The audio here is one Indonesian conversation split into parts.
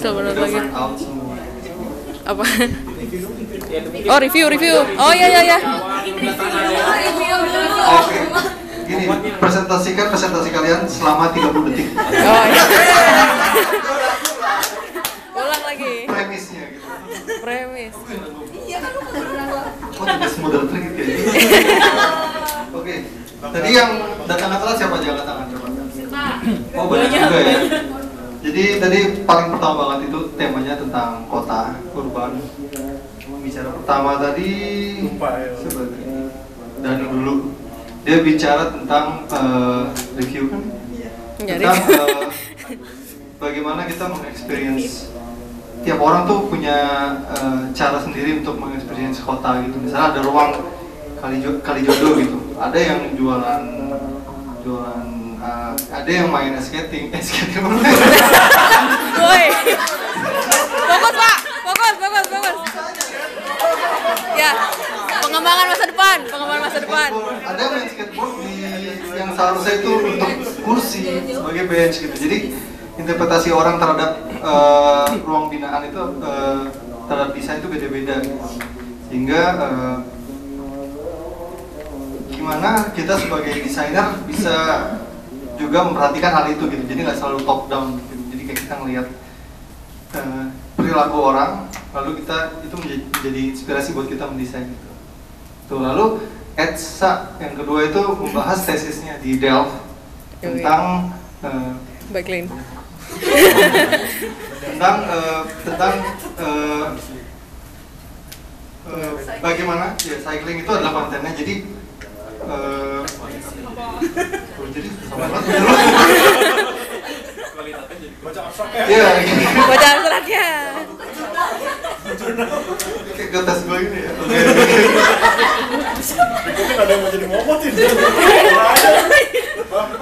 Selamat Udah lagi. Apa? Oh review review. Oh ya ya ya. Oke. Gini, presentasikan presentasi kalian selama 30 detik. Oh iya. Ulang lagi. Premisnya gitu. Premis. Kok tidak semudah trik gitu? Oke. Tadi yang datang telat siapa aja angkat tangan coba? Oh banyak juga ya. Jadi tadi paling pertama banget itu temanya tentang kota urban. Bicara pertama tadi sebagai dari dulu. Dia bicara tentang eh, review kan? Enggak tentang eh, bagaimana kita mengexperience tiap orang tuh punya eh, cara sendiri untuk mengexperience kota gitu. Misalnya ada ruang kali kali jodoh gitu. Ada yang jualan jualan eh, ada yang main skating eh skating mana? Woi. Fokus pak. Fokus fokus fokus. Ya. Pengembangan masa depan. Pengembangan masa depan. Ada yang main skateboard di yang seharusnya itu untuk kursi sebagai bench gitu jadi interpretasi orang terhadap eh, ruang binaan itu eh, terhadap desain itu beda-beda sehingga eh, gimana kita sebagai desainer bisa juga memperhatikan hal itu gitu jadi nggak selalu top down gitu. jadi kayak kita ngelihat eh, perilaku orang lalu kita itu menjadi, menjadi inspirasi buat kita mendesain gitu Tuh, lalu Edsa yang kedua itu membahas tesisnya di Delft tentang eh, Backlane. tentang eh, tentang eh, eh, bagaimana ya cycling itu adalah kontennya jadi eh, oh, jadi sama banget Iya, Baca suratnya. kayak getas gue gini ya. Oke. Mungkin ada yang mau jadi momotin.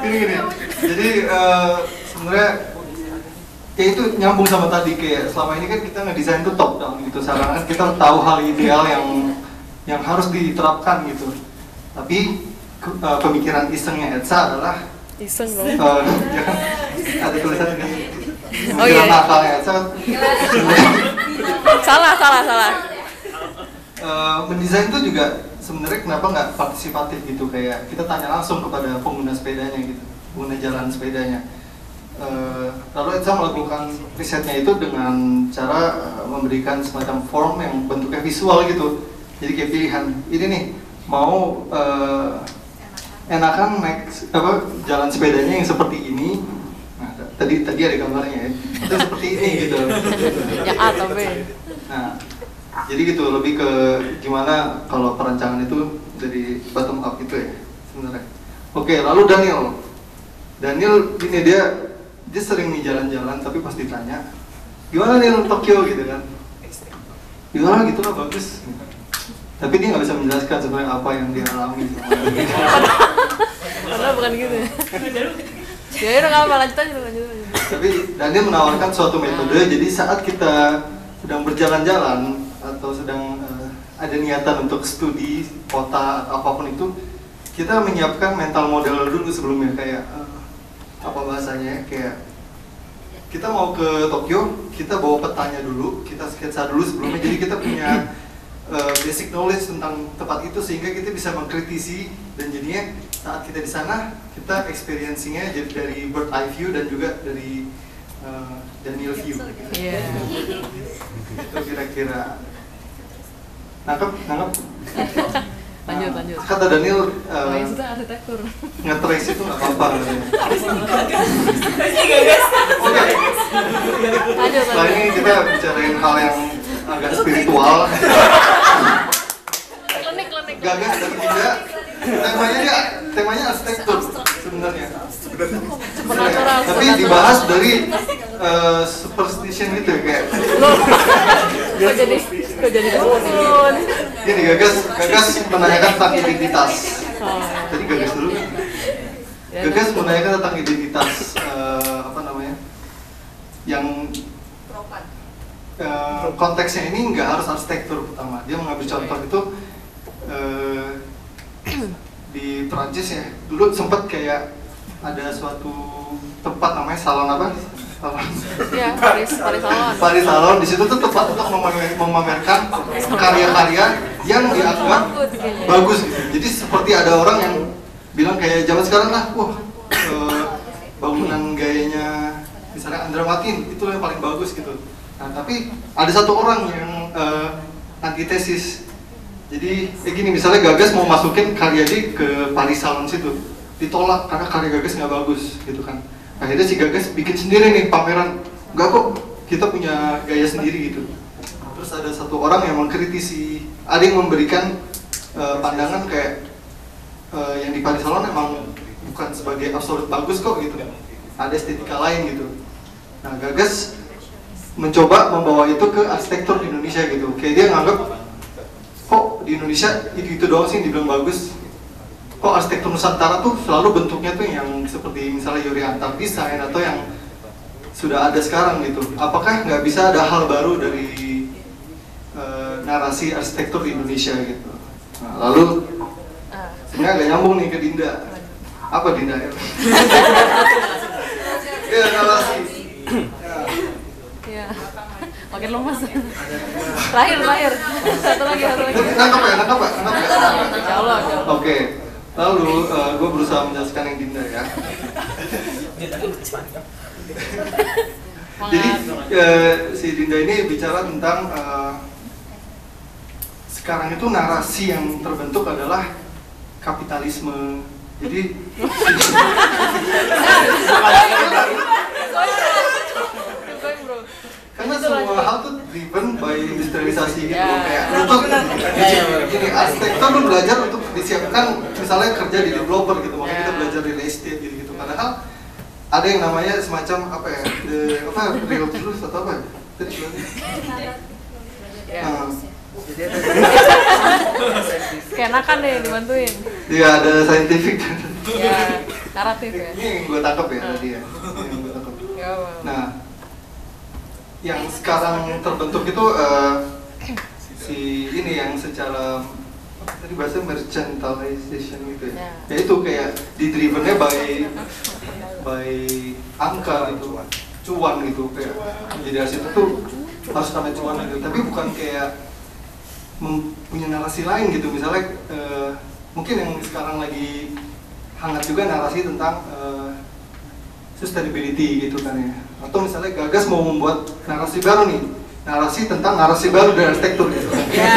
Gini gini. Jadi eh, sebenarnya ya itu nyambung sama tadi kayak selama ini kan kita ngedesain tuh top down gitu. Seakan kita tahu hal ideal yang yang harus diterapkan gitu. Tapi ke- eh, pemikiran isengnya Edsa adalah Iseng eh, jangan ada tulisan ini. Oh, iya. Pemikiran nakalnya Edsa Salah salah salah. Eh, mendesain itu juga sebenarnya kenapa nggak partisipatif gitu kayak kita tanya langsung kepada pengguna sepedanya gitu pengguna jalan sepedanya Eh, lalu Edsa melakukan risetnya itu dengan cara memberikan semacam form yang bentuknya visual gitu jadi kayak pilihan ini nih mau eh, enakan naik apa jalan sepedanya yang seperti ini nah, tadi tadi ada gambarnya ya itu seperti ini gitu Yang A atau B. Nah, jadi gitu lebih ke gimana kalau perancangan itu dari bottom up itu ya sebenarnya. Oke, lalu Daniel. Daniel gini dia dia sering nih jalan-jalan tapi pas ditanya gimana nih Tokyo gitu kan. Gimana gitu lah bagus. Tapi dia nggak bisa menjelaskan sebenarnya apa yang dia alami. Karena bukan gitu. Ya udah nggak apa lanjut aja lanjut aja. Tapi Daniel menawarkan suatu metode. Jadi saat kita sedang berjalan-jalan atau sedang eh, ada niatan untuk studi kota atau apa pun itu, kita menyiapkan mental model dulu sebelumnya kayak eh, apa bahasanya ya, kayak kita mau ke Tokyo, kita bawa petanya dulu, kita sketsa dulu sebelumnya. Jadi kita punya eh, basic knowledge tentang tempat itu sehingga kita bisa mengkritisi dan jadinya saat kita di sana kita experiencingnya jadi dari bird eye view dan juga dari eh, Daniel view. Iya. Itu kira-kira nangkep nangkep. Lanjut Nah, lanjut. Kata Daniel eh, Oh, itu arsitektur. nge-trace itu nggak apa-apa. Oke. Lanjut Setelah ini lanjut. kita bicarain hal yang agak spiritual. Klinik klinik. Gagah dan tidak. Temanya dia, temanya arsitektur sebenarnya. Tapi dibahas dari eh, superstition gitu ya kayak. Loh. Kok jadi kok jadi dukun? Gini gagas, gagas menanyakan tentang identitas. Oh. Tadi gagas dulu. Ya, Gagas menanyakan tentang identitas eh, apa namanya? Yang eh, konteksnya ini nggak harus arsitektur pertama. Dia mengambil contoh itu eh, di Perancis ya. Dulu sempat kayak ada suatu tempat namanya salon apa? Salon Iya, Paris Paris Salon. Paris Salon di situ tuh tempat untuk memamer- memamerkan karya-karya yang dianggap bagus gitu. Jadi seperti ada orang yang bilang kayak zaman sekarang lah, wah eh, bangunan gayanya misalnya Andra Matin itu yang paling bagus gitu. Nah tapi ada satu orang yang eh, antitesis. Jadi kayak gini misalnya Gagas mau masukin karya dia ke Paris Salon situ, ditolak karena karya Gagas nggak bagus gitu kan. Akhirnya si Gagas bikin sendiri nih pameran. Enggak kok, kita punya gaya sendiri gitu. Terus ada satu orang yang mengkritisi, ada yang memberikan eh, pandangan kayak eh, yang di Paris Salon emang bukan sebagai absolut bagus kok gitu. Ada estetika lain gitu. Nah Gagas mencoba membawa itu ke arsitektur di Indonesia gitu. Kayak dia nganggap kok di Indonesia itu itu doang sih dibilang bagus. Kok arsitektur Nusantara tuh selalu bentuknya tuh yang seperti misalnya Yuri Antar Design atau yang sudah ada sekarang gitu. Apakah nggak bisa ada hal baru dari eh, narasi arsitektur di Indonesia gitu? Nah, lalu sebenarnya agak nyambung nih ke Dinda. Apa Dinda ya? Iya narasi. Makin lemas. Terakhir, terakhir. Satu lagi, satu lagi. Nangkap ya, nangkap ya, nangkap ya. Insya Allah. Oke, lalu gue berusaha menjelaskan yang Dinda ya. Jadi eh, si Dinda ini bicara tentang eh, sekarang itu narasi yang terbentuk adalah kapitalisme. Jadi. karena semua hal tuh driven by industrialisasi gitu Ya. kayak lu tuh gini arsitektur lu belajar untuk disiapkan misalnya kerja di developer gitu makanya Ya. kita belajar real estate gitu gitu padahal ada yang namanya semacam apa ya the, apa real truth atau apa bilangnya. Ya. Nah, Keenakan deh dibantuin. Iya ada scientific Ya, naratif ya. ini yang gue tangkap ya tadi ya Ini yang gue tangkap Ya, Bang. Nah, yang sekarang terbentuk itu eh, si ini yang secara tadi bahasa merchantilization gitu ya. Ya. Ya itu kayak di drivennya by by angka gitu, cuan gitu kayak jadi arsitek tuh harus namanya cuan gitu. Tapi bukan kayak punya narasi lain gitu. Misalnya eh, mungkin yang sekarang lagi hangat juga narasi tentang eh, sustainability gitu kan ya atau misalnya Gagas mau membuat narasi baru nih narasi tentang narasi baru dari arsitektur gitu. Ya.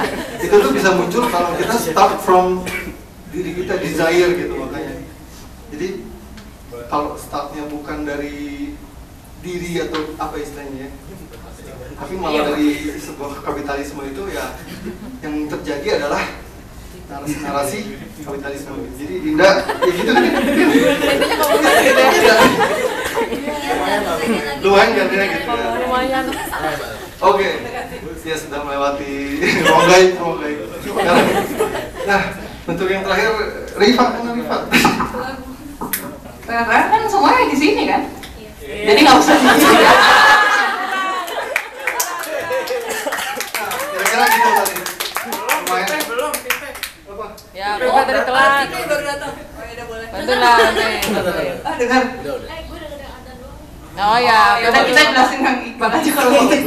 itu tuh bisa muncul kalau kita start from diri kita desire gitu makanya. Jadi kalau startnya bukan dari diri atau apa istilahnya ya tapi malah dari sebuah kapitalisme itu ya yang terjadi adalah narasi-narasi kapitalisme. Jadi Dinda ya gitu. Kan Lumayan kan ya gitu ya lumayan. Oke, ya sudah melewati Ronggai, Ronggai. Nah, untuk yang terakhir, Rifa, kan Rifa. Karena kan semuanya di sini kan, jadi nggak usah di kira-kira gitu tadi. Lumayan. Apa? Ya, pokoknya dari telat. baru datang. Oh ya udah boleh. Bantuin lah. Ah dengar. Oh ya, udah kita jelasin Kang Iqbal aja kalau mau.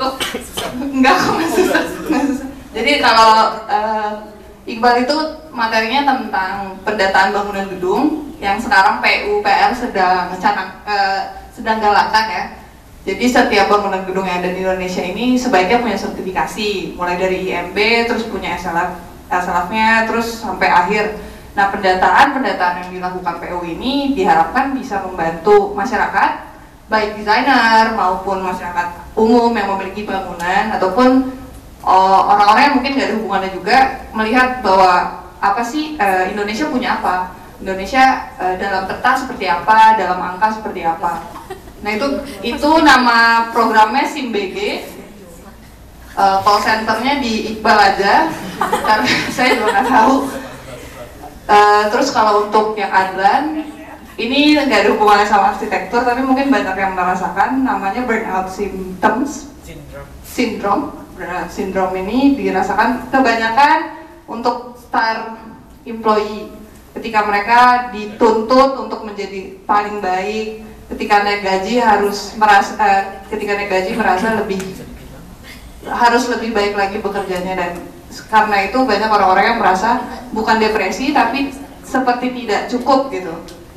Oh, enggak kok nggak susah, nggak susah. Jadi kalau eh, Iqbal itu materinya tentang pendataan bangunan gedung yang sekarang PUPR sedang canang, eh, sedang galakan ya. Jadi setiap bangunan gedung yang ada di Indonesia ini sebaiknya punya sertifikasi, mulai dari IMB, terus punya SLF, SLF-nya, terus sampai akhir. Nah pendataan-pendataan yang dilakukan PU ini diharapkan bisa membantu masyarakat, baik desainer maupun masyarakat umum yang memiliki bangunan ataupun oh, orang-orang yang mungkin nggak ada hubungannya juga melihat bahwa apa sih eh, Indonesia punya apa, Indonesia eh, dalam peta seperti apa, dalam angka seperti apa. Nah itu itu nama programnya SimBG. Eh, call centernya di Iqbal aja, karena saya juga nggak tahu. Eh, terus kalau untuk yang Adlan, ini nggak ada hubungannya sama arsitektur, tapi mungkin banyak yang merasakan namanya burnout symptoms syndrome. Burnout syndrome ini dirasakan kebanyakan untuk star employee ketika mereka dituntut untuk menjadi paling baik, ketika naik gaji harus merasa eh, ketika naik gaji merasa lebih harus lebih baik lagi bekerjanya dan karena itu banyak orang-orang yang merasa bukan depresi tapi seperti tidak cukup gitu.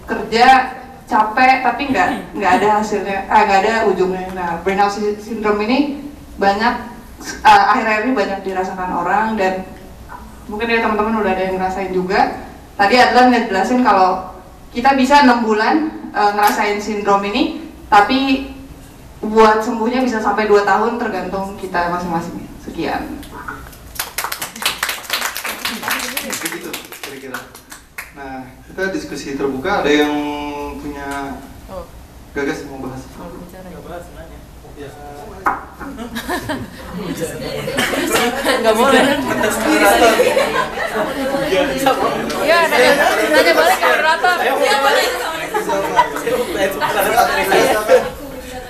Kerja capek tapi nggak nggak ada hasilnya eh, nggak ada ujungnya. Nah burnout sy- syndrome ini banyak eh, akhir-akhir ini banyak dirasakan orang dan mungkin ya teman-teman udah ada yang ngerasain juga. Tadi adalah ngejelasin kalau kita bisa enam bulan eh, ngerasain sindrom ini tapi buat sembuhnya bisa sampai 2 tahun tergantung kita masing-masing. Sekian begitu kira-kira nah kita diskusi terbuka ada yang punya Oh, gagas mau bahas mau bicara. ya Nggak boleh. Iya, nanya, nanya balik ke moderator. Nanya balik.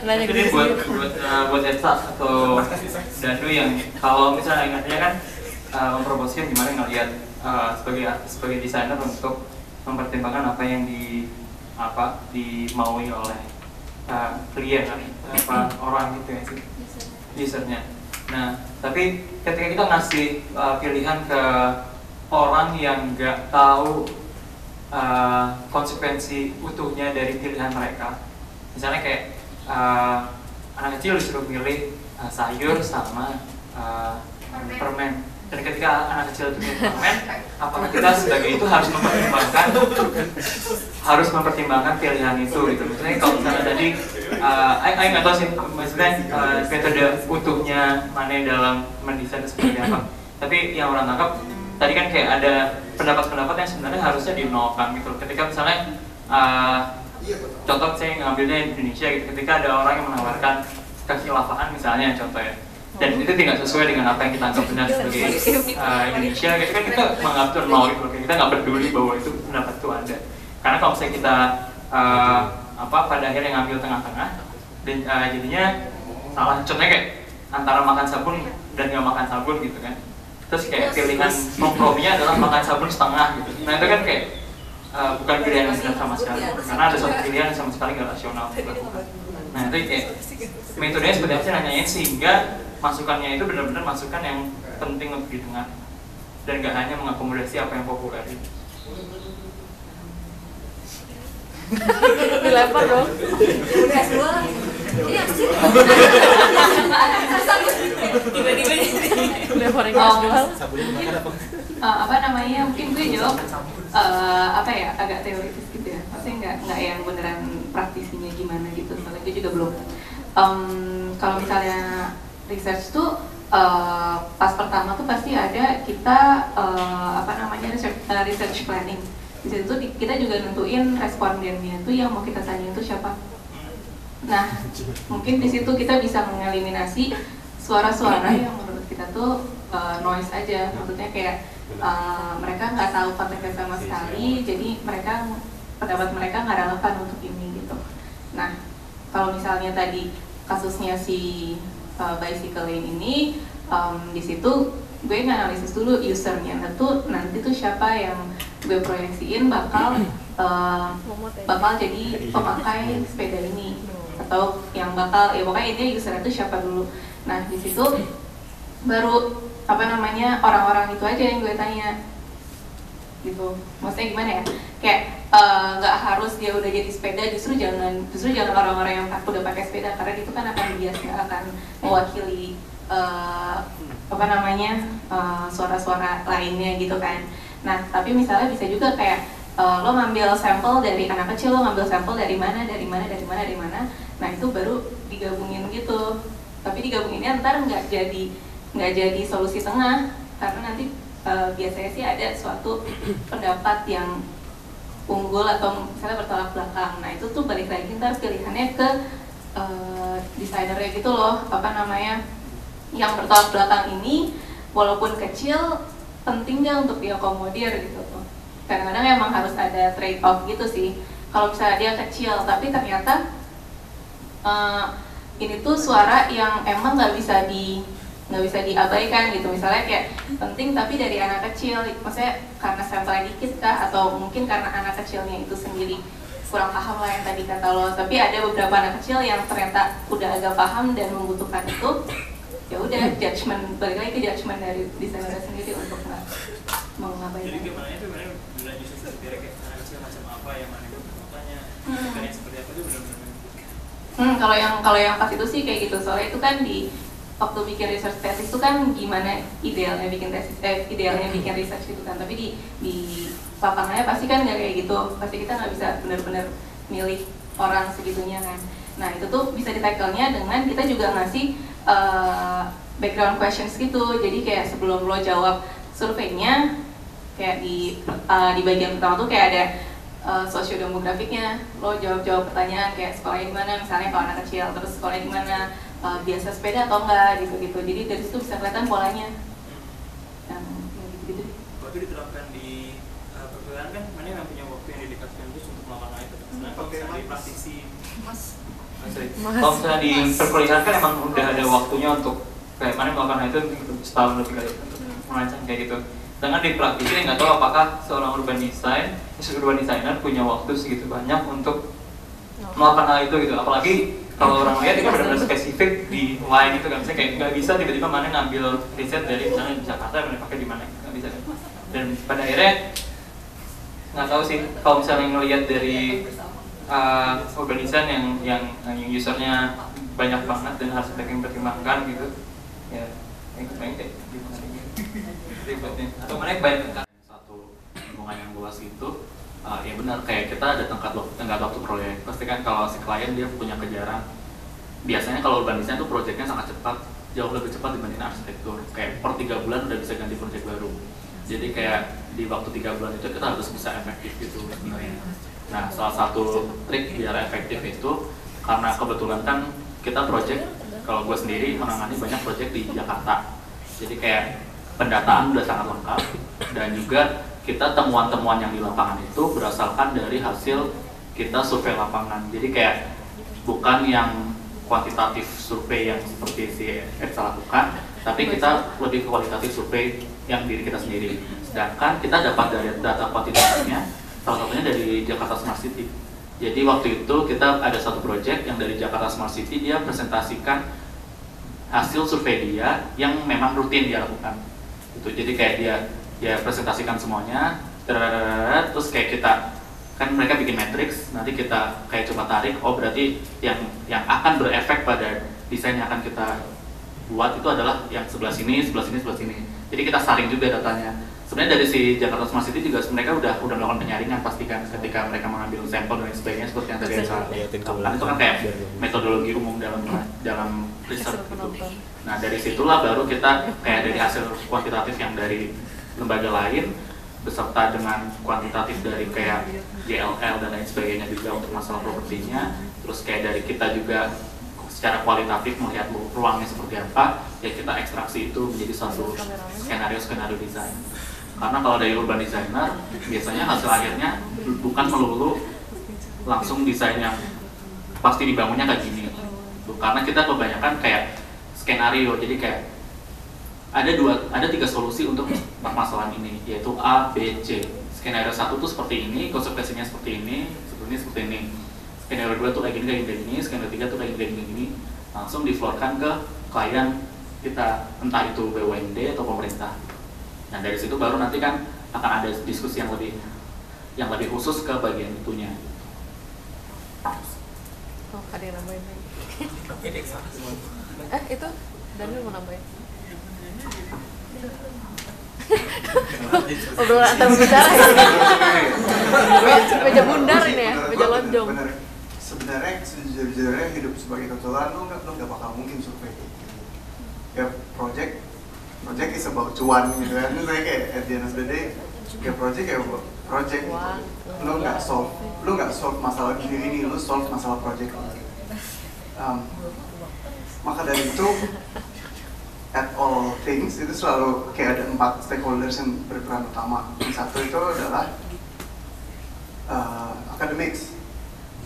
Nanya ke buat buat uh, buat atau Danu yang kalau misalnya ingatnya kan uh, mempromosikan gimana ngelihat uh, sebagai sebagai desainer untuk mempertimbangkan apa yang di apa dimaui oleh uh, klien apa orang gitu ya sih usernya. Nah tapi ketika kita ngasih uh, pilihan ke orang yang nggak tahu uh, konsekuensi utuhnya dari pilihan mereka, misalnya kayak uh, anak kecil disuruh milih uh, sayur sama uh, permen dan ketika anak kecil itu permen apakah kita sebagai itu harus mempertimbangkan harus mempertimbangkan pilihan itu gitu. Misalnya kalau misalnya tadi uh, nggak tahu sih maksudnya uh, metode utuhnya mana dalam mendesain seperti apa. Tapi yang orang tangkap tadi kan kayak ada pendapat-pendapat yang sebenarnya harusnya dinolkan gitu. Ketika misalnya uh, contoh saya ngambilnya Indonesia gitu. Ketika ada orang yang menawarkan kekhilafaan misalnya contoh ya dan itu tidak sesuai dengan apa yang kita anggap benar sebagai uh, Indonesia. Gitu kan kita menganggap itu nol gitu kita nggak peduli bahwa itu pendapat itu ada. Karena kalau misalnya kita uh, apa pada akhirnya ngambil tengah-tengah dan uh, jadinya salah. Contohnya kayak antara makan sabun dan nggak makan sabun gitu kan. Terus kayak pilihan komprominya adalah makan sabun setengah gitu. Nah itu kan kayak uh, bukan pilihan yang benar sama sekali. Karena ada suatu pilihan yang sama sekali nggak rasional. Nah itu kayak metodenya sih nanyain sehingga masukannya itu benar-benar masukan yang penting untuk didengar dan nggak hanya mengakomodasi apa yang populer itu. dilempar dong. tiba-tiba Dilempar yang Oh. jual. Eh, apa namanya mungkin gue jawab eh, apa ya agak teoritis gitu ya maksudnya nggak nggak yang beneran praktisinya gimana gitu soalnya gue juga belum Em, kalau misalnya research tuh eh, pas pertama tuh pasti ada kita eh, apa namanya research, eh, research planning di situ kita juga nentuin respondennya tuh yang mau kita tanya itu siapa Nah, mungkin di situ kita bisa mengeliminasi suara-suara yang menurut kita tuh uh, noise aja. Maksudnya kayak uh, mereka nggak tahu konteksnya sama sekali, jadi mereka pendapat mereka nggak relevan untuk ini gitu. Nah, kalau misalnya tadi kasusnya si uh, bicycle lane ini, um, di situ gue nganalisis dulu usernya, tentu nanti tuh siapa yang gue proyeksiin bakal uh, bakal jadi pemakai sepeda ini. Atau yang bakal ya pokoknya ini user itu siapa dulu. Nah di situ baru apa namanya orang-orang itu aja yang gue tanya gitu. Maksudnya gimana ya? Kayak eh, nggak harus dia udah jadi sepeda justru jangan justru jangan orang-orang yang udah pakai sepeda karena itu kan akan bias nggak akan mewakili eh, apa namanya eh, suara-suara lainnya gitu kan. Nah tapi misalnya bisa juga kayak eh, lo ngambil sampel dari anak kecil lo ngambil sampel dari mana dari mana dari mana dari mana nah itu baru digabungin gitu. Tapi digabunginnya ntar nggak jadi nggak jadi solusi tengah karena nanti eh, biasanya sih ada suatu pendapat yang unggul atau misalnya bertolak belakang. Nah itu tuh balik lagi ntar pilihannya ke eh, desainernya gitu loh. Apa namanya? Yang bertolak belakang ini walaupun kecil penting nggak untuk diakomodir gitu? Tuh kadang-kadang emang harus ada trade off gitu sih. Kalau misalnya dia kecil tapi ternyata eh, ini tuh suara yang emang nggak bisa di nggak bisa diabaikan gitu. Misalnya kayak penting tapi dari anak kecil maksudnya karena sampelnya dikit kah? Atau mungkin karena anak kecilnya itu sendiri kurang paham lah yang tadi kata lo. Tapi ada beberapa anak kecil yang ternyata udah agak paham dan membutuhkan itu ya udah judgement balik lagi ke judgement dari desainer sendiri untuk nggak mau ngapain. Jadi gimana itu benar benar justru seperti kayak anak kecil macam apa yang mana itu makanya Hmm. yang seperti apa itu benar-benar? Hmm, kalau yang kalau yang pas itu sih kayak gitu. Soalnya itu kan di waktu bikin research tesis itu kan gimana idealnya bikin tesis eh idealnya bikin research gitu kan. Tapi di di lapangannya pasti kan nggak kayak gitu. Pasti kita nggak bisa benar-benar milih orang segitunya kan. Nah itu tuh bisa ditackle-nya dengan kita juga ngasih eh, background questions gitu. Jadi kayak sebelum lo jawab surveinya kayak di eh, di bagian pertama tuh kayak ada uh, sosiodemografiknya. Lo jawab-jawab pertanyaan kayak sekolahnya di mana? Misalnya kalau anak kecil terus sekolahnya di mana uh, biasa sepeda atau enggak gitu-gitu. Jadi dari situ bisa kelihatan polanya. Yang yang gitu-gitu waktu diterapkan di uh, perkuliahan kan mana yang punya waktu yang dedikasikan khusus untuk melakukan hal itu? Nah kalau misalnya di praktisi Mas. Kalau misalnya di perkuliahan kan emang udah ada waktunya untuk kayak mana melakukan hal itu setahun lebih kali untuk merancang kayak gitu. Dengan di praktisi nggak tahu apakah seorang urban design urban designer punya waktu segitu banyak untuk melakukan hal itu gitu. Apalagi kalau orang lihat itu benar-benar spesifik di line itu kan. Misalnya kayak nggak bisa tiba-tiba mana ngambil riset dari misalnya di Jakarta mana pakai di mana. Nggak bisa. Kan dan pada akhirnya nggak tahu sih. Kalau misalnya ngelihat dari uh, urban design yang yang yang usernya banyak banget dan harus banyak yang pertimbangkan gitu ya yang gimana gitu ribetnya. Atau mana yang banyak satu hubungan yang luas itu uh, ya benar kayak kita ada tengkat waktu tengkat waktu proyek. Pasti kan kalau si klien dia punya kejaran. Biasanya kalau urban design itu proyeknya sangat cepat jauh lebih cepat dibanding arsitektur. Kayak per tiga bulan udah bisa ganti proyek baru. Jadi kayak di waktu tiga bulan itu kita harus bisa efektif gitu nah salah satu trik biar efektif itu karena kebetulan kan kita proyek kalau gue sendiri menangani banyak proyek di Jakarta. Jadi kayak pendataan udah sangat lengkap dan juga kita temuan-temuan yang di lapangan itu berasalkan dari hasil kita survei lapangan. Jadi kayak bukan yang kuantitatif survei yang seperti si Etsa lakukan tapi kita lebih ke kualitatif survei yang diri kita sendiri. Sedangkan kita dapat dari data kuantitatifnya salah satunya dari Jakarta Smart City. Jadi waktu itu kita ada satu project yang dari Jakarta Smart City dia presentasikan hasil survei dia yang memang rutin dia lakukan. Itu jadi kayak dia dia presentasikan semuanya. Terus kayak kita kan mereka bikin matrix nanti kita kayak coba tarik oh berarti yang yang akan berefek pada desain yang akan kita buat itu adalah yang sebelah sini sebelah sini sebelah sini. Jadi kita saring juga datanya. Sebenarnya dari si Jakarta Smart City juga mereka udah udah melakukan penyaringan pastikan ketika mereka mengambil sampel dan sebagainya seperti yang tadi saya lakukan itu kan kayak metodologi umum dalam dalam riset gitu. Nah dari situlah baru kita kayak dari hasil kuantitatif yang dari lembaga lain beserta dengan kuantitatif dari kayak JLL dan lain sebagainya juga untuk masalah propertinya. Terus kayak dari kita juga secara kualitatif melihat ru- ruangnya seperti apa ya kita ekstraksi itu menjadi satu skenario skenario desain. Karena kalau dari urban designer biasanya hasil akhirnya bukan melulu langsung desain yang pasti dibangunnya kayak gini. Karena kita kebanyakan kayak skenario jadi kayak ada dua ada tiga solusi untuk permasalahan ini yaitu A B C. Skenario satu tuh seperti ini konsekuensinya seperti ini seperti ini seperti ini. Skenario dua tuh kayak gini kayak gini, kayak gini skenario tiga tuh kayak gini kayak gini, kayak gini langsung difloorkan ke klien kita entah itu BUMD atau pemerintah. Nah dari situ baru nanti kan akan ada diskusi yang lebih yang lebih khusus ke bagian itunya. Oh, ada yang nambahin lagi. eh, itu Daniel mau nambahin. Obrolan antar berbicara ya. Meja bundar ini ya, meja lonjong. Sebenarnya sejujurnya hidup sebagai konsultan lu nggak lu nggak bakal mungkin survei gitu. Ya project project is about cuan gitu kan. Saya kayak at the end of the day ya project ya project gitu. Lu nggak solve lu nggak solve masalah ini ini lu solve masalah project. Um, maka dari itu things itu selalu kayak ada empat stakeholders yang berperan utama. Yang satu itu adalah uh, academics.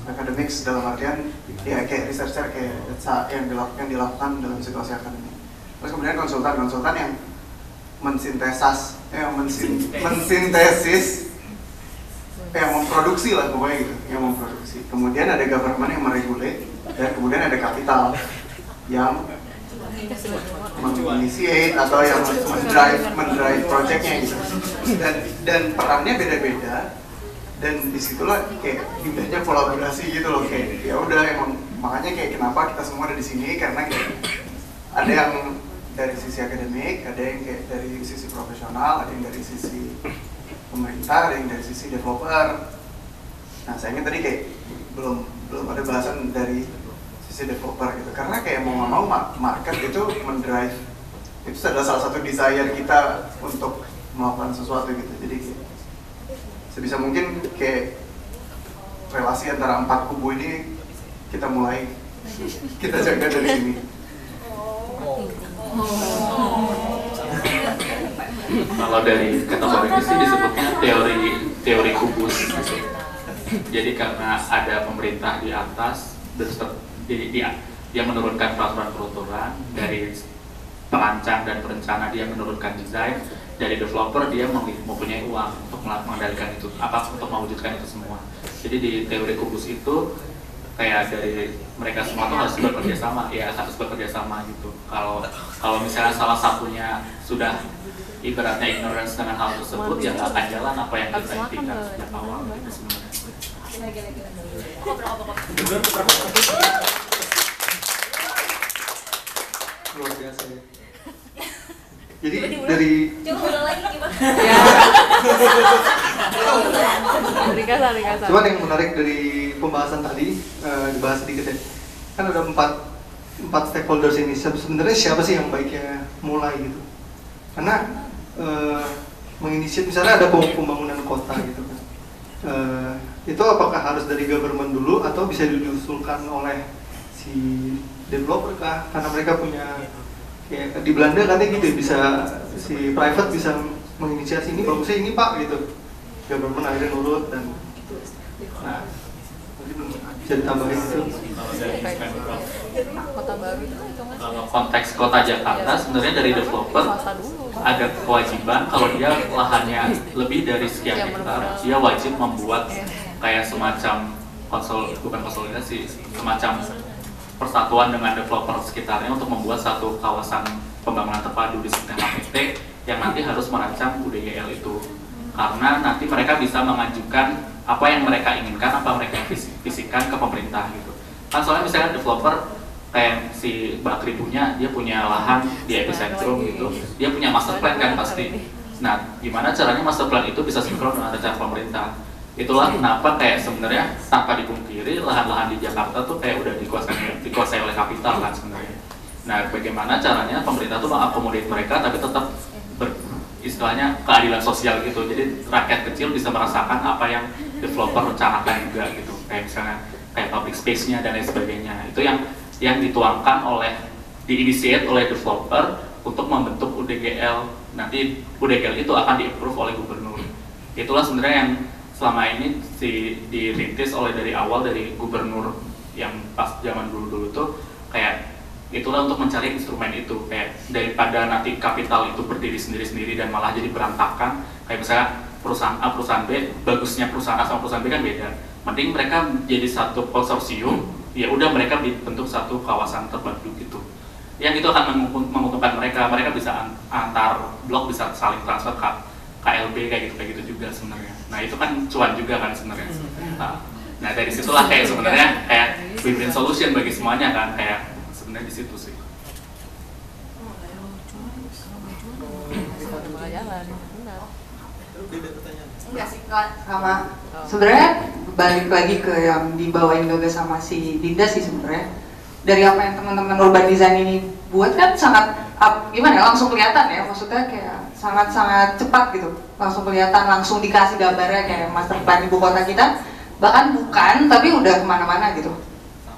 Academics dalam artian ya kayak researcher kayak yang dilakukan, yang dilakukan dalam situasi akademik. Terus kemudian konsultan, konsultan yang mensintesas, eh, mensin, mensintesis kayak memproduksi lah pokoknya gitu yang memproduksi kemudian ada government yang meregulate dan kemudian ada kapital yang menginitiate atau yang mendrive mendrive projectnya gitu. Dan dan perannya beda-beda dan di situlah kayak indahnya kolaborasi gitu loh kayak ya udah emang makanya kayak kenapa kita semua ada di sini karena kayak ada yang dari sisi akademik ada yang kayak dari sisi profesional ada yang dari sisi pemerintah ada yang dari sisi developer. Nah sayangnya tadi kayak belum belum ada bahasan dari sisi developer gitu. Karena kayak mau nggak mau ma- market itu mendrive. Itu adalah salah satu desire kita untuk melakukan sesuatu gitu. Jadi kayak, sebisa mungkin kayak relasi antara empat kubu ini kita mulai. Kita jaga dari sini. Kalau dari kategori ini sih disebutnya teori teori kubus. Jadi karena ada pemerintah di atas, terus ter- di, di, dia menurunkan peraturan-peraturan dari perancang dan perencana dia menurunkan desain. Dari developer dia mem- mempunyai uang untuk mengendalikan itu apa untuk mewujudkan itu semua. Jadi di teori kubus itu kayak dari mereka semua tuh harus bekerja sama ya harus bekerja sama gitu. Kalau kalau misalnya salah satunya sudah ibaratnya ignorance dengan hal tersebut ya nggak akan jalan apa yang kita impikan sejak awal gitu sebenarnya luar biasa ya jadi dari Coba ulang lagi gimana? Ya. Cuman yang menarik dari pembahasan tadi eh, dibahas sedikit ya. Kan ada empat empat stakeholders ini. Se- sebenarnya siapa sih yang baiknya mulai gitu? Karena eh, menginisiat misalnya ada pem- pembangunan kota gitu kan. Eh, itu apakah harus dari government dulu atau bisa diusulkan oleh si developer kah? Karena mereka punya kayak di Belanda katanya gitu ya, bisa si private bisa menginisiasi ini bagusnya ini pak gitu. Government akhirnya nurut dan nah bisa ditambahin itu. Kalau konteks kota Jakarta sebenarnya dari developer ada kewajiban kalau dia lahannya lebih dari sekian hektar dia wajib membuat kayak semacam konsol bukan konsolidasi semacam persatuan dengan developer sekitarnya untuk membuat satu kawasan pembangunan terpadu di sekitar KPT yang nanti harus merancang UDGL itu. Karena nanti mereka bisa mengajukan apa yang mereka inginkan apa mereka visikan ke pemerintah gitu. Kan soalnya misalnya developer kayak si Bakri punya dia punya lahan di epicentrum gitu. Dia punya master plan kan pasti. nah gimana caranya master plan itu bisa sinkron dengan rencana pemerintah? Itulah kenapa kayak sebenarnya tanpa dipungkiri lahan-lahan di Jakarta tuh kayak udah oleh kapital kan sebenarnya. Nah bagaimana caranya pemerintah tuh mengakomodir mereka tapi tetap ber, istilahnya keadilan sosial gitu. Jadi rakyat kecil bisa merasakan apa yang developer rencanakan juga gitu. Kayak misalnya kayak public space-nya dan lain sebagainya. Itu yang yang dituangkan oleh diinisiate oleh developer untuk membentuk UDGL nanti UDGL itu akan di-approve oleh gubernur. Itulah sebenarnya yang selama ini si dirintis oleh dari awal dari gubernur yang pas zaman dulu-dulu tuh kayak itulah untuk mencari instrumen itu kayak daripada nanti kapital itu berdiri sendiri-sendiri dan malah jadi berantakan kayak misalnya perusahaan A perusahaan B bagusnya perusahaan A sama perusahaan B kan beda. Mending mereka jadi satu konsorsium ya udah mereka dibentuk satu kawasan terpadu gitu. Yang itu akan menguntung- menguntungkan mereka. Mereka bisa an- antar blok bisa saling transfer ke KLB kayak gitu kayak gitu juga sebenarnya. Nah itu kan cuan juga kan sebenarnya. Nah, nah dari situlah kayak sebenarnya kayak win-win solution bagi semuanya kan kayak sebenarnya di situ sih. Enggak sih, sama. Sebenarnya balik lagi ke yang dibawain Gaga sama si Dinda sih sebenarnya. Dari apa yang teman-teman urban design ini buat kan sangat gimana ya langsung kelihatan ya. Maksudnya kayak sangat-sangat cepat gitu. Langsung kelihatan langsung dikasih gambarnya kayak master plan ibu kota kita bahkan bukan tapi udah ke mana-mana gitu.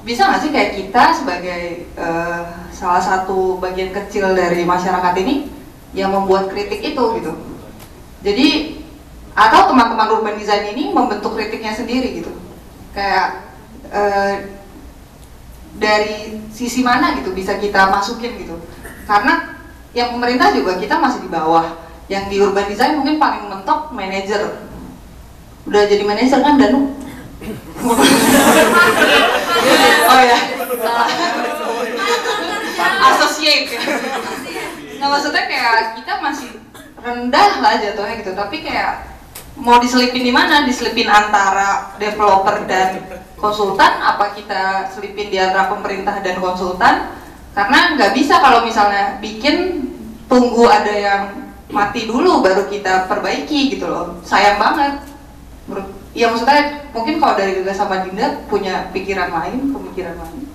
Bisa nggak sih kayak kita sebagai eh, salah satu bagian kecil dari masyarakat ini yang membuat kritik itu gitu? Jadi atau teman-teman urban design ini membentuk kritiknya sendiri gitu. Kayak eh, dari sisi mana gitu bisa kita masukin gitu. Karena yang pemerintah juga kita masih di bawah. Yang di urban design mungkin paling mentok manajer. Udah jadi manajer kan Danu oh ya. Salah associate. Nah maksudnya kayak kita masih rendah lah jatuhnya gitu. Tapi kayak mau diselipin di mana? Diselipin antara developer dan konsultan? Apa kita selipin di antara pemerintah dan konsultan? Karena nggak bisa kalau misalnya bikin tunggu ada yang mati dulu baru kita perbaiki gitu loh. Sayang banget. Menurut- ya maksudnya mungkin kalau dari Gaga sama Dinda punya pikiran lain pemikiran lain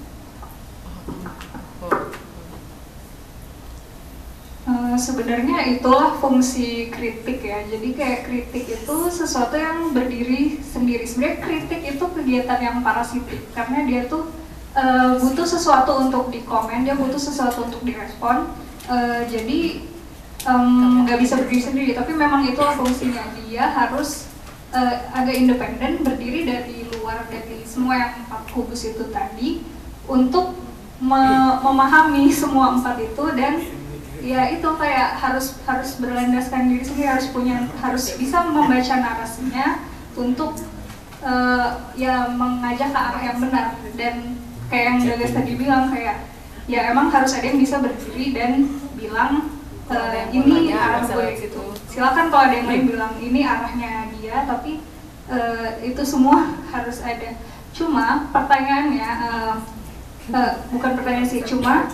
Eh, sebenarnya itulah fungsi kritik ya. Jadi kayak kritik itu sesuatu yang berdiri sendiri. Sebenarnya kritik itu kegiatan yang parasitik karena dia tuh eh, butuh sesuatu untuk dikomen, dia butuh sesuatu untuk direspon. Eh, jadi nggak bisa berdiri sendiri. Tapi memang itulah fungsinya. Dia harus eh, agak independen, berdiri dari luar dari semua yang empat kubus itu tadi untuk me- memahami semua empat itu dan ya itu kayak harus harus berlandaskan diri sendiri harus punya harus bisa membaca narasinya untuk eh, ya mengajak ke arah yang benar. Dan kayak yang Gagas tadi bilang kayak ya emang harus ada yang bisa berdiri dan bilang eh, ini arah gue gitu. silakan kalau ada yang lain bilang ini arahnya dia tapi eh, itu semua harus ada. Cuma pertanyaannya eh, eh, bukan pertanyaan sih cuma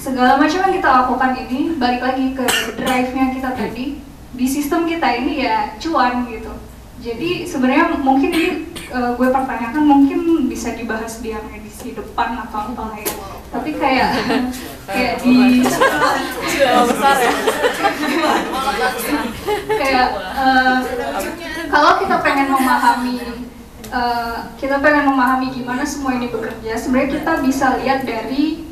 segala macam yang kita lakukan ini balik lagi ke drive-nya kita tadi di sistem kita ini ya cuan gitu. Jadi sebenarnya mungkin ini eh, gue pertanyakan mungkin bisa dibahas di yang edisi depan atau apa ya. Tapi kayak kayak di Sudah besar ya. kayak eh, kalau kita pengen memahami eh, kita pengen memahami gimana semua ini bekerja sebenarnya kita bisa lihat dari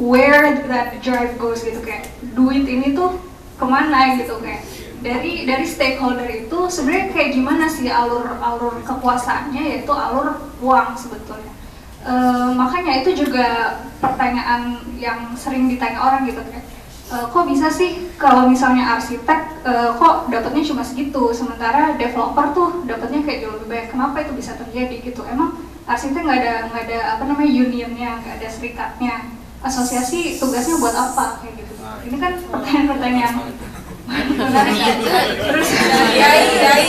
where that drive goes gitu. Kayak duit ini tuh ke mana gitu kayak dari dari stakeholder itu sebenarnya kayak gimana sih alur alur kekuasaannya yaitu alur uang sebetulnya Eh, makanya itu juga pertanyaan yang sering ditanya orang gitu kayak "Eh, kok bisa sih kalau misalnya arsitek eh, kok dapatnya cuma segitu sementara developer tuh dapatnya kayak jauh lebih banyak kenapa itu bisa terjadi gitu emang arsitek nggak ada nggak ada apa namanya unionnya nggak ada serikatnya asosiasi tugasnya buat apa kayak gitu ini kan pertanyaan-pertanyaan menarik ya. terus Yai, yai.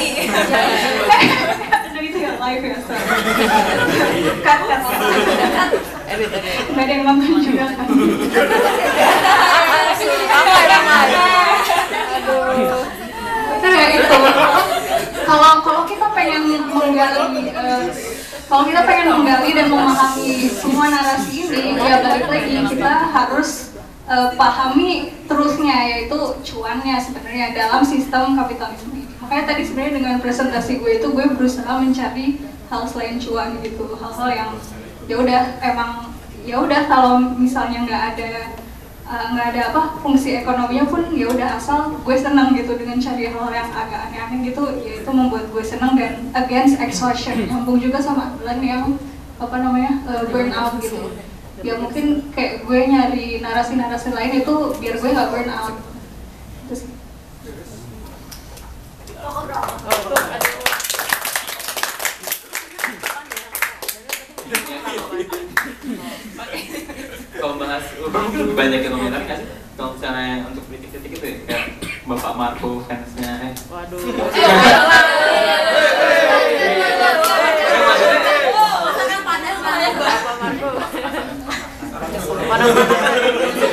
Live ya cut Edit edit. nggak ada yang nonton juga kan Ramai ramai. Aduh. Ya itu. Kalau kalau kita pengen menggali, eh, kalau kita pengen menggali dan memahami semua narasi ini, ya balik lagi kita harus eh, pahami terusnya yaitu cuannya sebenarnya dalam sistem kapitalisme. Makanya tadi sebenarnya dengan presentasi gue itu gue berusaha mencari hal selain cuan gitu, hal-hal yang ya udah emang ya udah kalau misalnya nggak ada uh, nggak ada apa fungsi ekonominya pun ya udah asal gue seneng gitu dengan cari hal yang agak aneh-aneh gitu ya itu membuat gue seneng dan against exhaustion. Nyambung juga sama Glenn yang apa namanya uh, burn out gitu. ya mungkin kayak gue nyari narasi-narasi lain itu biar gue nggak burn out itu sih kalau bahas banyak yang komentar kan kalau misalnya untuk kritik-kritik itu ya Bapak Marco fansnya eh Waduh. Padang banyak Bapak Marco. Ya,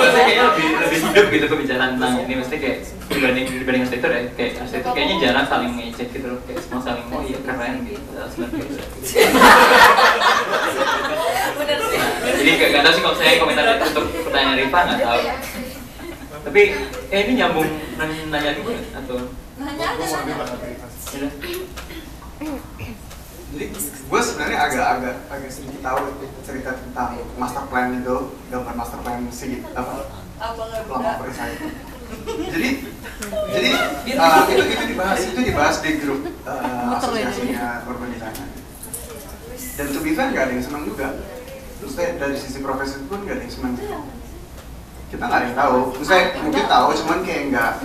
maksudnya kayaknya lebih lebih hidup gitu pembicaraan tentang ini maksudnya kayak dibanding dibanding arsitektur ya kayak arsitektur kayaknya jarang saling ngecek gitu loh kayak semua saling oh iya keren gitu sebenarnya gitu. Bener sih. Jadi gak, gak tau sih kalau saya komentar untuk pertanyaan Rifa nggak tahu tapi eh ini nyambung nanya, nanya gue atau Nanya aja. Ya. Jadi gue sebenarnya agak-agak agak sedikit tahu cerita tentang master plan itu, gambar master plan si apa Apa nggak lama perisai. Jadi jadi uh, itu itu dibahas itu dibahas di grup uh, ya. asosiasinya urban designer. Dan to be fair nggak ada yang senang juga. Maksudnya dari sisi profesi pun nggak ada yang senang. Kita nggak ada yang tahu. Maksudnya mungkin tahu, cuman kayak nggak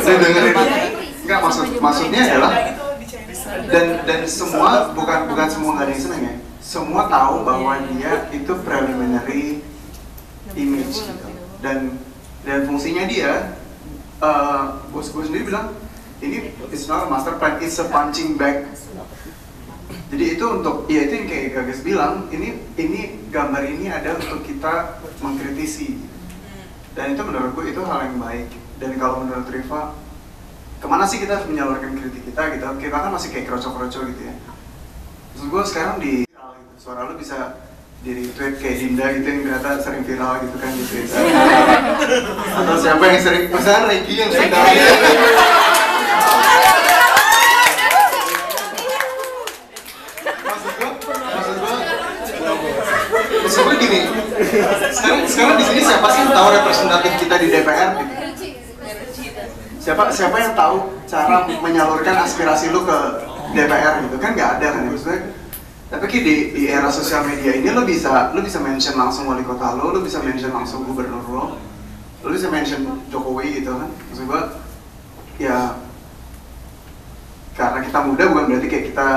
saya dengerin nggak maksud maksudnya adalah dan dan semua bukan bukan semua nggak ada yang ya. Semua tahu bahwa dia itu preliminary image gitu. dan dan fungsinya dia uh, bos gue sendiri bilang ini it's not a master plan it's a punching bag. Jadi itu untuk ya itu yang kayak Gagas bilang ini ini gambar ini ada untuk kita mengkritisi. Dan itu menurut gue itu hal yang baik. Dan kalau menurut Riva ke mana sih kita harus menyalurkan kritik kita gitu? Kita kan masih kayak kroco-kroco gitu ya. Maksud gue sekarang di suara lu bisa di tweet kayak Dinda gitu yang ternyata sering viral gitu kan di Twitter. Atau siapa yang sering misalnya Regi yang sering tahu gue maksud gue gini. Sekarang sekarang di sini siapa sih yang tahu representatif kita di DPR gitu? Siapa siapa yang tahu cara menyalurkan aspirasi lu ke DPR gitu kan nggak ada kan ya maksudnya tapi Ki, di, di era sosial media ini lo bisa lo bisa mention langsung wali kota lo, lo bisa mention langsung gubernur lo, lo bisa mention Jokowi gitu kan. Maksud gua ya karena kita muda bukan berarti kayak kita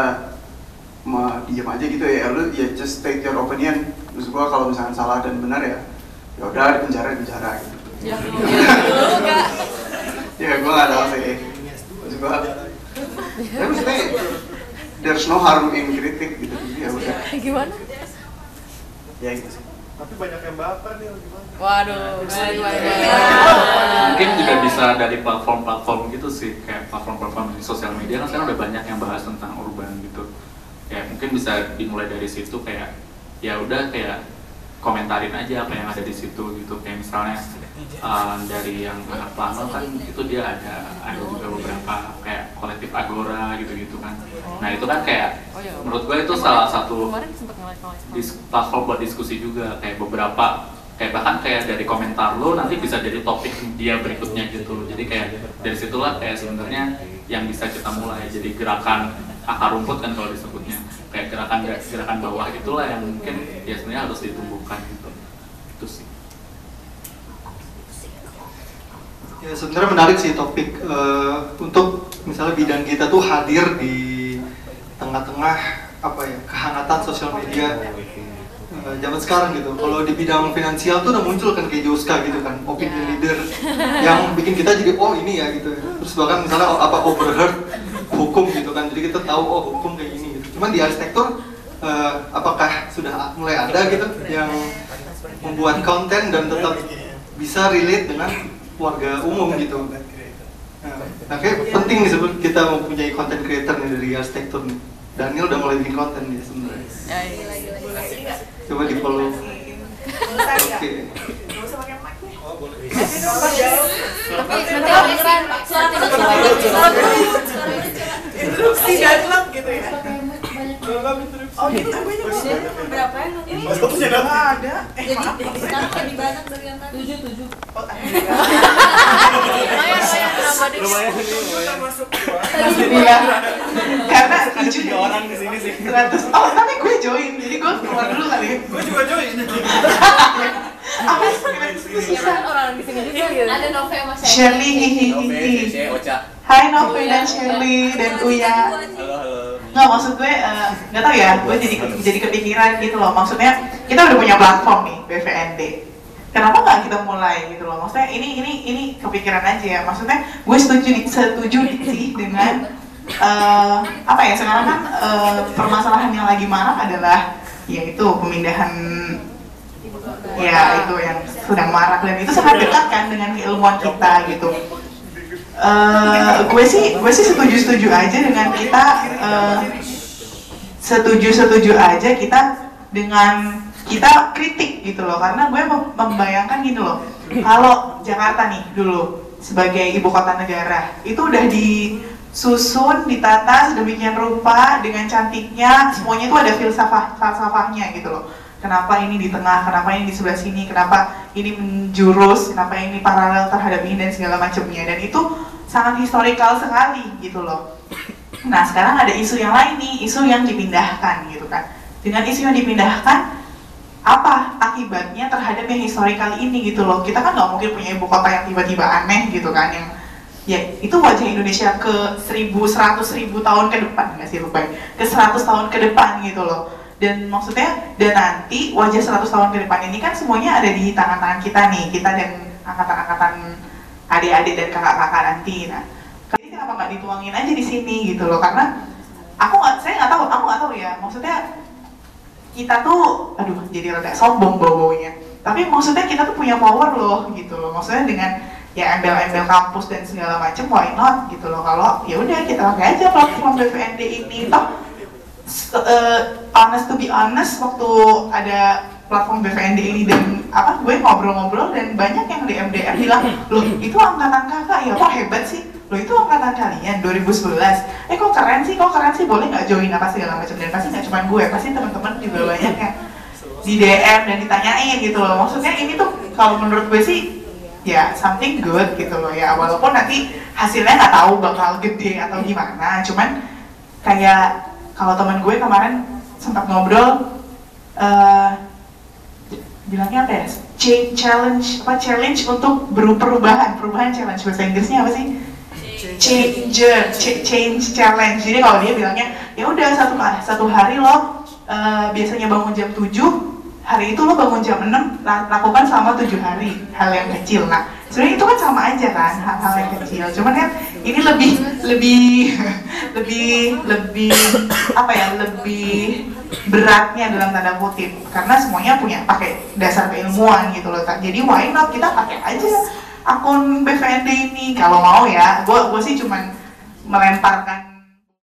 diam aja gitu ya, lo ya just state your opinion. Maksud gua kalau misalnya salah dan benar ya ya udah di penjara di penjara gitu. Ya, ya, ya gua nggak tahu sih. Maksud gua ya maksudnya there's no harm in kritik gitu ya udah Gimana? ya gitu sih Tapi banyak yang baper nih gimana? Waduh, baik, baik, baik. mungkin juga bisa dari platform-platform gitu sih kayak platform-platform di sosial media kan sekarang udah banyak yang bahas tentang urban gitu ya mungkin bisa dimulai dari situ kayak ya udah kayak komentarin aja apa yang ada di situ gitu. Kayak misalnya uh, dari yang anak plano kan itu dia ada ada juga beberapa kayak kolektif agora gitu-gitu kan. Nah itu kan kayak Oh, iya. menurut gue itu salah satu dis- platform buat diskusi juga kayak beberapa kayak bahkan kayak dari komentar lo nanti bisa jadi topik dia berikutnya gitu jadi kayak dari situlah kayak sebenarnya yang bisa kita mulai. Jadi gerakan akar rumput kan kalau disebutnya kayak gerakan gerakan bawah itulah yang mungkin ya sebenarnya harus ditumbuhkan gitu itu sih Ya sebenarnya menarik sih topik eh, untuk misalnya bidang kita tuh hadir di tengah-tengah apa ya kehangatan sosial media eh, zaman sekarang gitu. Kalau di bidang finansial tuh udah muncul kan kayak Joska gitu kan, opinion Ya. leader yang bikin kita jadi oh ini ya gitu. Terus bahkan misalnya oh, apa overheard hukum gitu kan, jadi kita tahu oh hukum kayak gini. Cuman di arsitektur eh, apakah sudah mulai ada gitu yang membuat konten dan tetap bisa relate dengan warga umum gitu. Nah, makanya penting nih kita mempunyai konten creator nih dari arsitektur nih. Daniel udah mulai bikin konten nih sebenarnya. Ya. Coba di follow. Oke. Tapi nanti kedengeran suara suara Interupsi gitu ya. Oh gitu banyak Berapa yang nonton? Ini nggak ada. Eh Jadi maaf. sekarang lebih banyak dari yang tadi. Tujuh, tujuh. Oh. Lumayan, lumayan. Kita masuk Iya. Karena tujuh orang di sini sih. 100. Oh, tapi gue join. Jadi gue keluar dulu kali ya. Gue juga join. Apa sih? Ya kan orang di sini juga. Ada Nove sama Shelly. Hihihi. Ocha. Hai Novi dan Shirley dan Uya. Halo, halo. Nggak maksud gue eh, nggak tahu ya. Gue jadi jadi kepikiran gitu loh. Maksudnya kita udah punya platform nih BVND. Kenapa nggak kita mulai gitu loh? Maksudnya ini ini ini kepikiran aja ya. Maksudnya gue setuju setuju sih dengan eh, apa ya sekarang kan eh, permasalahan yang lagi marak adalah yaitu pemindahan ya itu yang sedang marak dan itu sangat dekat kan dengan keilmuan kita gitu Eh, gue sih gue sih setuju setuju aja dengan kita eh, setuju setuju aja kita dengan kita kritik gitu loh. Karena gue mem- membayangkan gitu loh. Kalau Jakarta nih dulu sebagai ibu kota negara itu udah disusun ditata sedemikian rupa dengan cantiknya semuanya itu ada filsafah falsafahnya gitu loh. Kenapa ini di tengah kenapa ini di sebelah sini kenapa ini menjurus kenapa ini paralel terhadap ini dan segala macamnya. Dan itu sangat historikal sekali gitu loh. Nah sekarang ada isu yang lain nih, isu yang dipindahkan gitu kan. Dengan isu yang dipindahkan, apa akibatnya terhadap yang historikal ini gitu loh? Kita kan nggak mungkin punya ibu kota yang tiba-tiba aneh gitu kan yang ya itu wajah Indonesia ke 1000 100 ribu tahun ke depan nggak sih lupa ke 100 tahun ke depan gitu loh. Dan maksudnya dan nanti wajah 100 tahun ke depan ini kan semuanya ada di tangan-tangan kita nih kita dan angkatan-angkatan adik-adik dan kakak-kakak nanti. Nah jadi kenapa nggak dituangin aja di sini gitu loh? Karena aku nggak saya nggak tahu aku nggak tahu ya. Maksudnya kita tuh aduh jadi rada sombong bau-baunya. Tapi maksudnya kita tuh punya power loh gitu loh. Maksudnya dengan ya embel-embel kampus dan segala macam why not gitu loh. Kalau ya udah kita pakai aja platform BVND ini. Toh uh, honest to be honest waktu ada platform BVND ini dan apa gue ngobrol-ngobrol dan banyak yang di MDM bilang loh itu angkatan kakak ya kok hebat sih? Loh itu angkatan kalian 2011 eh kok keren sih kok keren sih? Boleh nggak join apa segala macam? Dan pasti nggak cuma gue pasti teman-teman juga banyak yang di DM dan ditanyain gitu loh. Maksudnya ini tuh kalau menurut gue sih ya something good gitu loh ya. Walaupun nanti hasilnya nggak tahu bakal gede atau gimana. Cuman kayak kalau teman gue kemarin sempat ngobrol uh, bilangnya apa ya? Change challenge apa challenge untuk perubahan. Perubahan challenge bahasa Inggrisnya apa sih? Changer ch change challenge. Jadi kalau dia bilangnya ya udah satu satu hari lo uh, biasanya bangun jam 7 hari itu lo bangun jam 6 lakukan selama tujuh hari hal yang kecil. Nah sebenarnya itu kan sama aja kan hal-hal yang kecil. Cuman kan ini lebih lebih lebih lebih apa ya lebih beratnya dalam tanda kutip. Karena semuanya punya pakai dasar keilmuan gitu loh jadi why not kita pakai aja akun BVND ini? Kalau mau ya gue gue sih cuman melemparkan